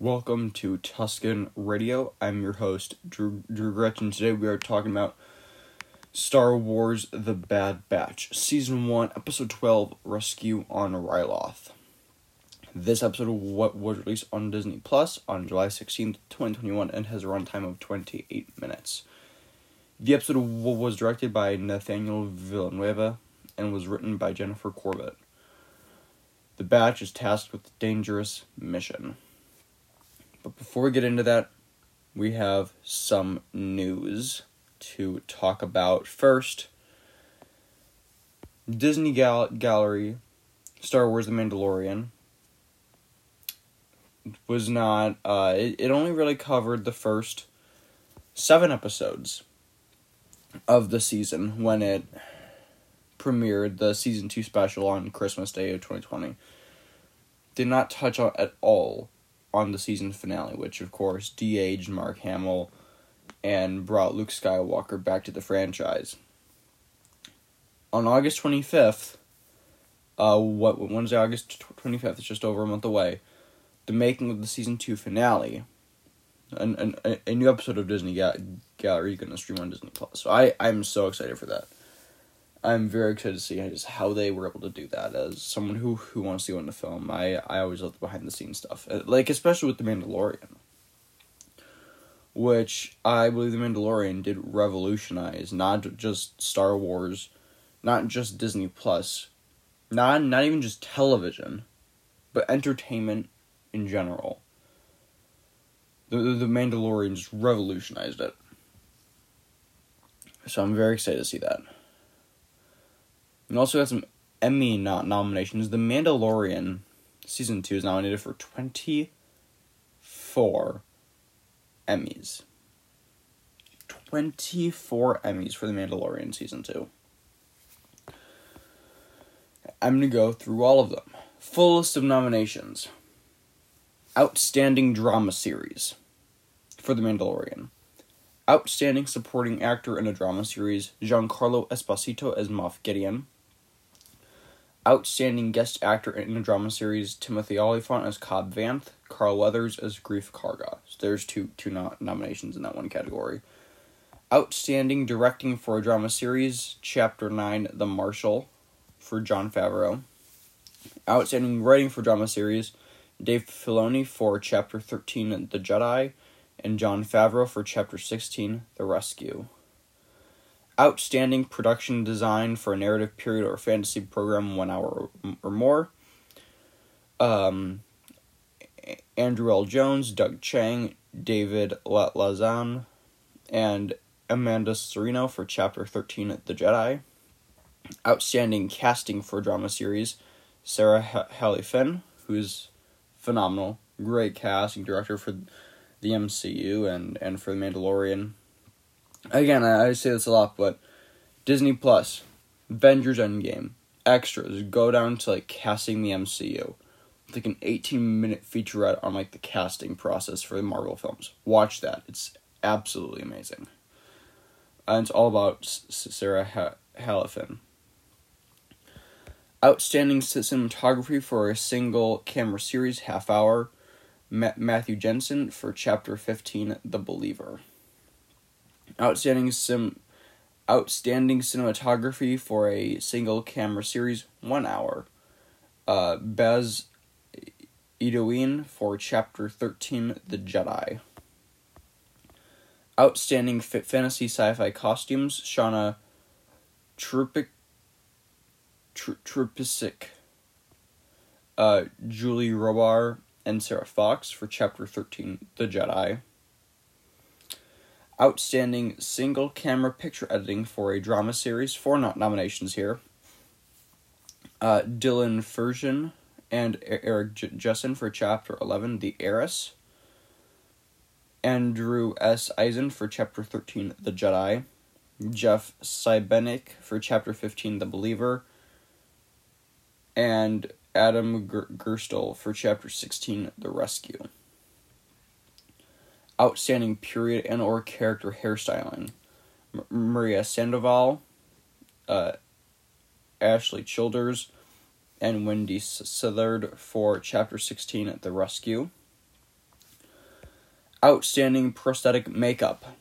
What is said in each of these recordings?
Welcome to Tuscan Radio. I'm your host, Drew, Drew Gretchen. Today we are talking about Star Wars The Bad Batch, Season 1, Episode 12 Rescue on Ryloth. This episode what was released on Disney Plus on July 16th, 2021, and has a runtime of 28 minutes. The episode was directed by Nathaniel Villanueva and was written by Jennifer Corbett. The batch is tasked with a dangerous mission. But before we get into that, we have some news to talk about. First, Disney Gal- Gallery, Star Wars The Mandalorian, was not, uh, it, it only really covered the first seven episodes of the season when it premiered the season 2 special on Christmas Day of 2020 did not touch on at all on the season finale, which of course de-aged Mark Hamill and brought Luke Skywalker back to the franchise. On August 25th, uh, what Wednesday, August 25th, it's just over a month away, the making of the season 2 finale, an, an, a new episode of Disney Ga- Gallery going to stream on Disney Plus. So I, I'm so excited for that. I'm very excited to see just how they were able to do that. As someone who who wants to go into film, I I always love the behind the scenes stuff, uh, like especially with the Mandalorian, which I believe the Mandalorian did revolutionize not just Star Wars, not just Disney Plus, not not even just television, but entertainment in general. The the, the Mandalorian just revolutionized it. So I'm very excited to see that. And also got some Emmy not nominations. The Mandalorian season two is nominated for twenty four Emmys. Twenty four Emmys for the Mandalorian season two. I'm gonna go through all of them. Full list of nominations. Outstanding drama series for the Mandalorian. Outstanding supporting actor in a drama series, Giancarlo Esposito as Moff Gideon. Outstanding guest actor in a drama series, Timothy Olyphant as Cobb Vanth, Carl Weathers as Greef Karga. So there's two two no- nominations in that one category. Outstanding directing for a drama series, Chapter 9, The Marshal, for Jon Favreau. Outstanding writing for drama series, Dave Filoni for Chapter 13, The Jedi, and Jon Favreau for Chapter 16, The Rescue. Outstanding production design for a narrative period or fantasy program, one hour or more. Um, Andrew L. Jones, Doug Chiang David Lazan, and Amanda Serino for Chapter 13, The Jedi. Outstanding casting for drama series, Sarah Halley Finn, who's phenomenal, great casting director for the MCU and and for the Mandalorian. Again, I, I say this a lot, but Disney Plus, Avengers Endgame, extras go down to like casting the MCU. Like an 18 minute featurette on like the casting process for the Marvel films. Watch that. It's absolutely amazing. And it's all about Sarah ha- Halley Finn. Outstanding cinematography for a single camera series, half hour. Ma- Matthew Jensen for Chapter 15, The Believer. Outstanding sim outstanding cinematography for a single camera series, one hour. Uh, Baz Idoine for Chapter 13, The Jedi. Outstanding fit fantasy sci-fi costumes, Shauna Trupik Trupisic, uh, Julie Robar, and Sarah Fox for Chapter 13, The Jedi. Outstanding single camera picture editing for a drama series, four nominations here. Uh, Dylan Firshein and Eric J- Jessen for Chapter 11, The Heiress. Andrew S. Eisen for Chapter 13, The Jedi. Jeff Seibenick for Chapter 15, The Believer. And Adam Ger- Gerstel for Chapter 16, The Rescue. Outstanding period and or character hairstyling. M- Maria Sandoval, uh, Ashley Childers, and Wendy Southard for Chapter 16, at The Rescue. Outstanding prosthetic makeup.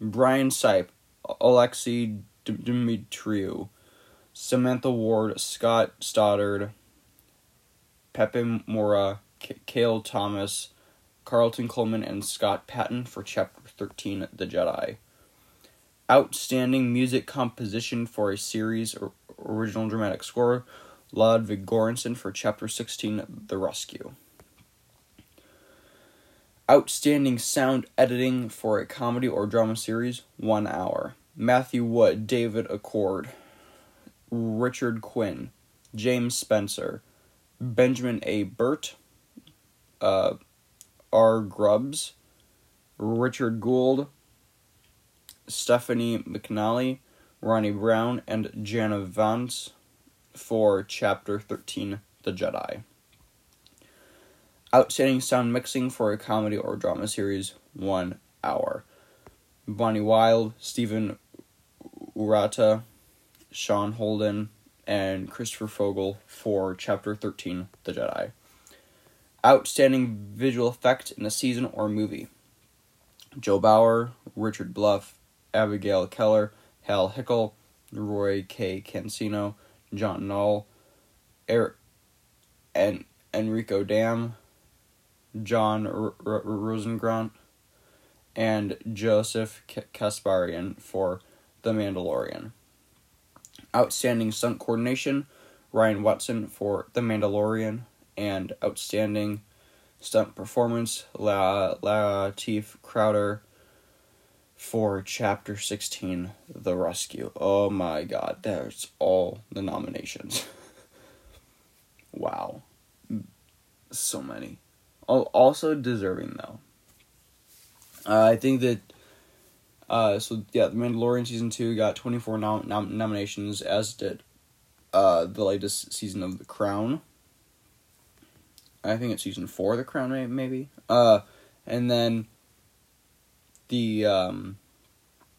Brian Sipe, Alexei Dimitriou, Samantha Ward, Scott Stoddard, Pepe Mora, K- Kale Thomas, Carlton Coleman, and Scott Patton for Chapter 13 The Jedi. Outstanding music composition for a series or original dramatic score, Ludwig Göransson for Chapter 16 The Rescue. Outstanding sound editing for a comedy or drama series, one hour. Matthew Wood, David Acord, Richard Quinn, James Spencer, Benjamin A. Burt, uh, R. Grubbs, Richard Gould, Stephanie McNally, Ronnie Brown, and Jana Vance for Chapter 13 The Jedi. Outstanding sound mixing for a comedy or drama series, one hour. Bonnie Wild, Stephen Urata, Sean Holden, and Christopher Fogel for Chapter 13 The Jedi. Outstanding visual effect in a season or movie. Joe Bauer, Richard Bluff, Abigail Keller, Hal Hickel, Roy K. Cancino, John Knoll, Eric, and Enrico Damm, John R- R- Rosengrant, and Joseph K- Kasparian for The Mandalorian. Outstanding stunt coordination, Ryan Watson for The Mandalorian, and outstanding stunt performance, La Lateef Crowder for Chapter 16, The Rescue. Oh my god, there's all the nominations. wow. So many. Also deserving, though. Uh, I think that. Uh, so, yeah, The Mandalorian Season 2 got 24 nom- nom- nominations, as did uh, the latest season of The Crown. I think it's season 4 of The Crown, maybe. Uh, and then the um,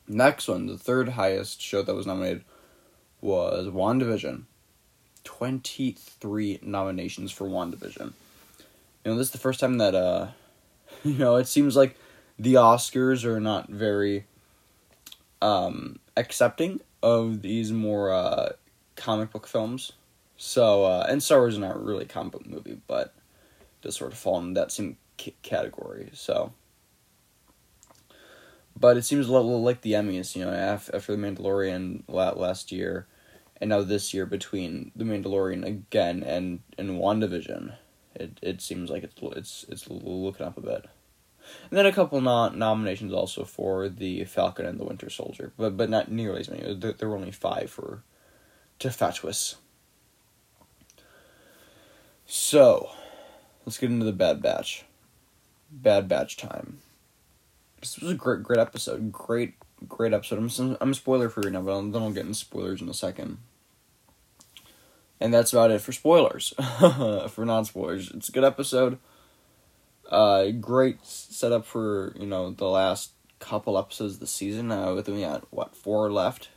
next one, the third highest show that was nominated, was WandaVision. 23 nominations for WandaVision. You know, this is the first time that, uh, you know, it seems like the Oscars are not very um, accepting of these more uh, comic book films. So, uh, and Star Wars is not really a comic book movie, but does sort of fall in that same c- category. So, but it seems a little like the Emmys, you know, after, the Mandalorian last year, and now this year between the Mandalorian again and and Wandavision, it it seems like it's it's it's looking up a bit. And then a couple no- nominations also for the Falcon and the Winter Soldier, but but not nearly as many. Uh, there, there were only five for Tefatwis. So, let's get into the Bad Batch. Bad Batch time. This was a great, great episode. Great, great episode. I'm, I'm a spoiler for you now, but then I'll get into spoilers in a second. And that's about it for spoilers. for non spoilers, it's a good episode. Uh, great setup for you know the last couple episodes of the season. Uh, with we got what four left,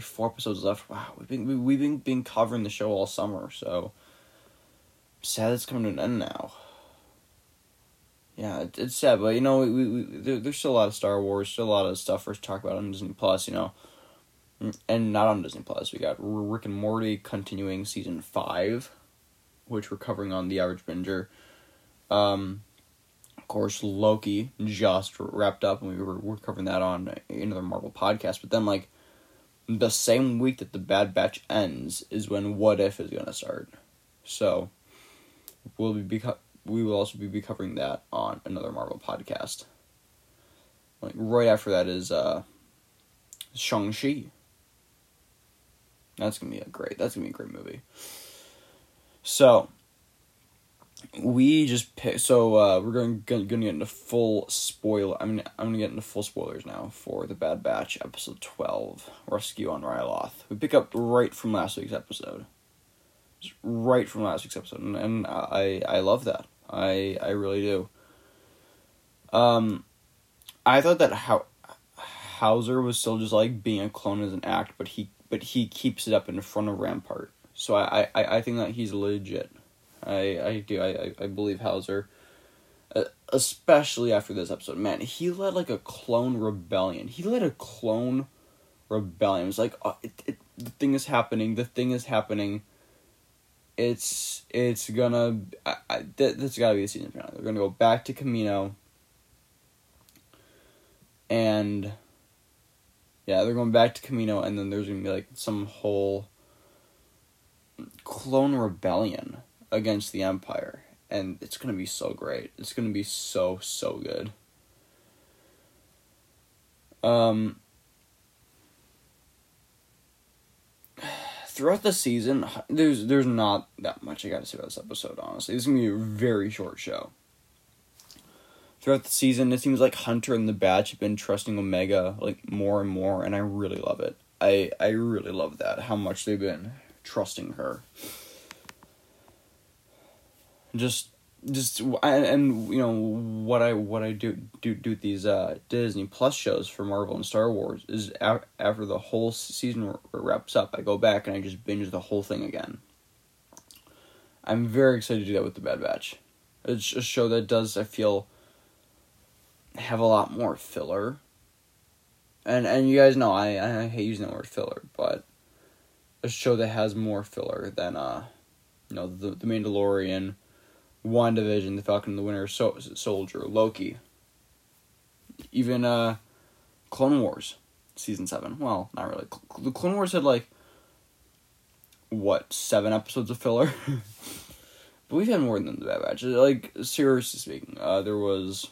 four episodes left. Wow, we've been we've been been covering the show all summer, so sad it's coming to an end now. Yeah, it, it's sad, but you know, we, we, there, there's still a lot of Star Wars, still a lot of stuff for us to talk about on Disney Plus. You know, and not on Disney Plus. We got Rick and Morty continuing season five, which we're covering on the Average Binger. Um, of course, Loki just wrapped up, and we were we're covering that on another Marvel podcast. But then, like, the same week that the Bad Batch ends is when What If is gonna start. So, we'll be we will also be covering that on another Marvel podcast. Like right after that is uh, Shang Chi. That's gonna be a great. That's gonna be a great movie. So we just pick, so uh, we're going gonna, get into full spoiler. I mean, I'm gonna get into full spoilers now for the Bad Batch episode twelve, Rescue on Ryloth. We pick up right from last week's episode, right from last week's episode, and, and I I love that. I I really do. Um, I thought that how Howzer was still just like being a clone as an act, but he but he keeps it up in front of Rampart. So I I, I think that he's legit. I I do I I believe Howzer. Uh, especially after this episode, man, he led like a clone rebellion. He led a clone rebellion. It's like uh, it, it, the thing is happening. The thing is happening. It's it's gonna. I, I, th- this gotta be the season finale. They're gonna go back to Camino, And. Yeah, they're going back to Camino, and then there's gonna be like some whole clone rebellion against the Empire, and it's gonna be so great. It's gonna be so so good. Um, throughout the season, there's there's not that much I got to say about this episode. Honestly, this is gonna be a very short show. Throughout the season, it seems like Hunter and the Batch have been trusting Omega like more and more, and I really love it. I I really love that how much they've been trusting her. Just just and, you know what I what I do do do these uh, Disney Plus shows for Marvel and Star Wars is after the whole season wraps up, I go back and I just binge the whole thing again. I'm very excited to do that with the Bad Batch. It's a show that does I feel have a lot more filler. And and you guys know I I hate using the word filler, but a show that has more filler than uh, you know the the Mandalorian WandaVision, The Falcon and the Winter so- Soldier, Loki, even uh, Clone Wars season seven. Well, not really. The Clone Wars had like what seven episodes of filler, but we've had more than the Bad Batch. Like seriously speaking, uh, there was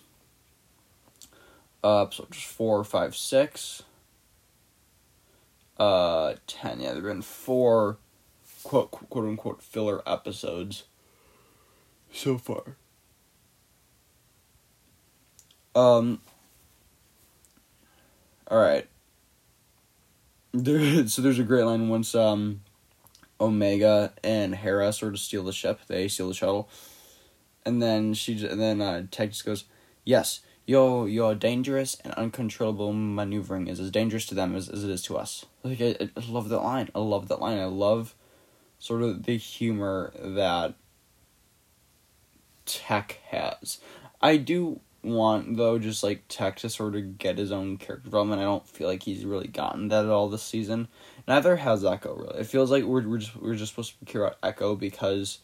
uh, episodes four, five, six, uh, ten. Yeah, there've been four quote quote unquote filler episodes so far. Um. All right. There, so there's a great line once um, Omega and Hera sort of steal the ship. They steal the shuttle, and then she and then uh, Tech just goes, "Yes, your your dangerous and uncontrollable maneuvering is as dangerous to them as, as it is to us." Like I, I love that line. I love that line. I love sort of the humor that Tech has. I do want though just like Tech to sort of get his own character development. I don't feel like he's really gotten that at all this season. Neither has Echo really. It feels like we're we're just we're just supposed to care about Echo because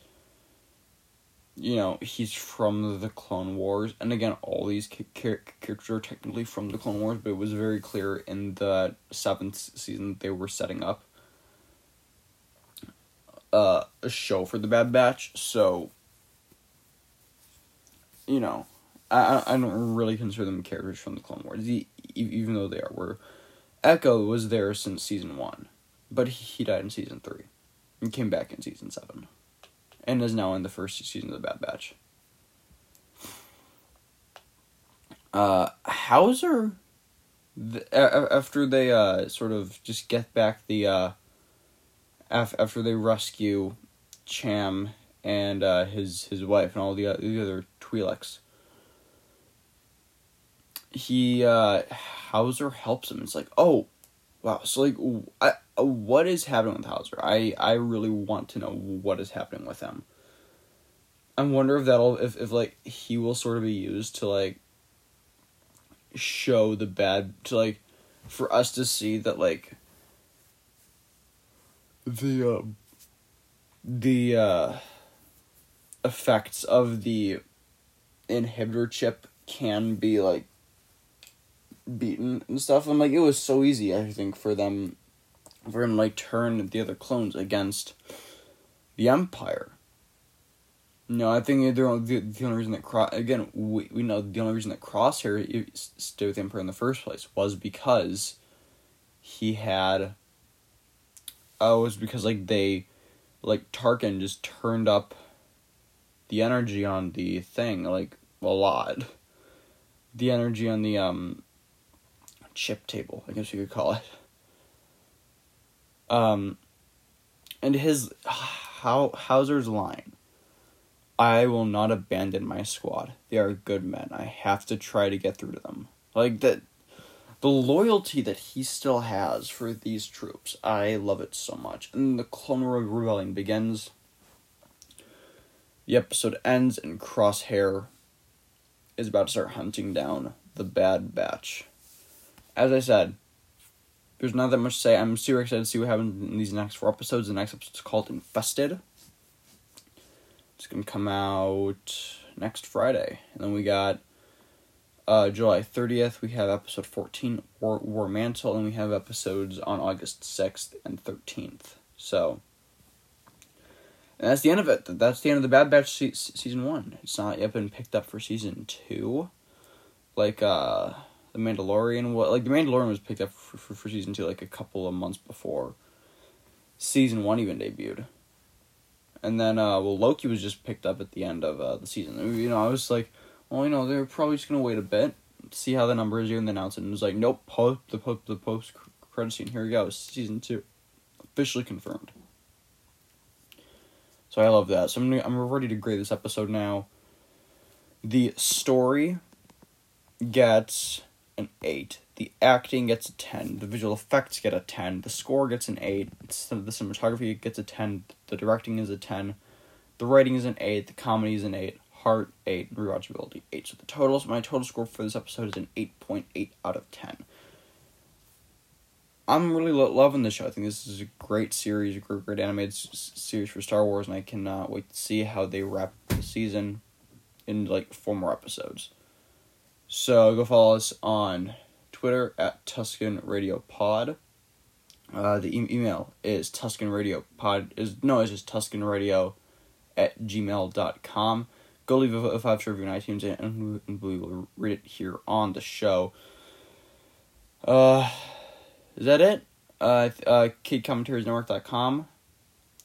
you know he's from the Clone Wars, and again, all these characters are technically from the Clone Wars, but it was very clear in the seventh season they were setting up uh, a show for the Bad Batch, so you know, I I don't really consider them characters from the Clone Wars, even though they are. Where Echo was there since season one, but he died in season three, and came back in season seven, and is now in the first season of the Bad Batch. Uh, Howzer, the, after they uh sort of just get back the uh. After they rescue Cham and uh, his his wife and all the, the other Twi'leks. He uh, Howzer helps him. It's like, oh, wow. So like, I, uh, what is happening with Howzer? I I really want to know what is happening with him. I wonder if that'll if if like he will sort of be used to like show the bad to like for us to see that like the uh, the uh effects of the inhibitor chip can be like beaten and stuff. I'm like, it was so easy, I think, for them for him like turn the other clones against the Empire. No, I think the, the, the only reason that Cross again we, we know the only reason that Crosshair stayed with the Emperor in the first place was because he had. Oh, it was because like they, like Tarkin just turned up the energy on the thing like a lot. The energy on the um chip table, I guess you could call it. Um and his how Howzer's line I will not abandon my squad. They are good men. I have to try to get through to them. Like that the loyalty that he still has for these troops. I love it so much. And the Clone Rebellion begins the episode ends and Crosshair is about to start hunting down the Bad Batch. As I said, there's not that much to say. I'm super excited to see what happens in these next four episodes. The next episode is called Infested. It's gonna come out next Friday, and then we got uh, July 30th. We have episode 14, War, War Mantle, and we have episodes on August 6th and 13th. So, and that's the end of it. That's the end of the Bad Batch se- season one. It's not yet been picked up for season two, like uh, the Mandalorian. What like the Mandalorian was picked up for, for, for season two like a couple of months before season one even debuted. And then, uh, well, Loki was just picked up at the end of uh, the season. You know, I was like, well, you know, they're probably just gonna wait a bit, see how the numbers do, and then announce it. And it was like, nope, po- the po- the post credit scene. Here we go, season two, officially confirmed. So I love that. So I'm gonna, I'm ready to grade this episode now. The story gets an eight. The acting gets a ten. The visual effects get a ten. The score gets an eight. The cinematography gets a ten. The directing is a ten. The writing is an eight. The comedy is an eight. Heart eight. Rewatchability eight. So the totals. My total score for this episode is an eight point eight out of ten. I'm really lo- loving the show. I think this is a great series, a great, great animated s- series for Star Wars, and I cannot wait to see how they wrap the season in like four more episodes. So go follow us on Twitter at Tuscan Radio Pod. Uh, the e- email is Tuscan Radio Pod is no, it's just Tuscan Radio at gmail.com. Go leave a, a five star review on iTunes and, and we will read it here on the show. Uh is that it? Uh, uh, kidcommentariesnetwork.com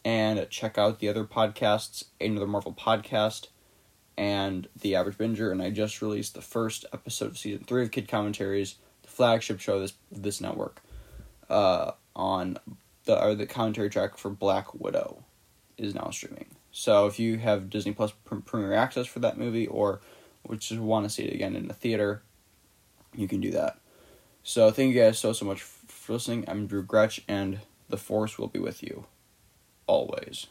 and check out the other podcasts, Another Marvel Podcast and The Average Binger. And I just released the first episode of season three of Kid Commentaries, the flagship show of this this network, uh, on the or the commentary track for Black Widow is now streaming. So if you have Disney Plus pr- Premier Access for that movie or just want to see it again in the theater, you can do that. So thank you guys so so much for listening. I'm Drew Gretsch, and the Force will be with you always.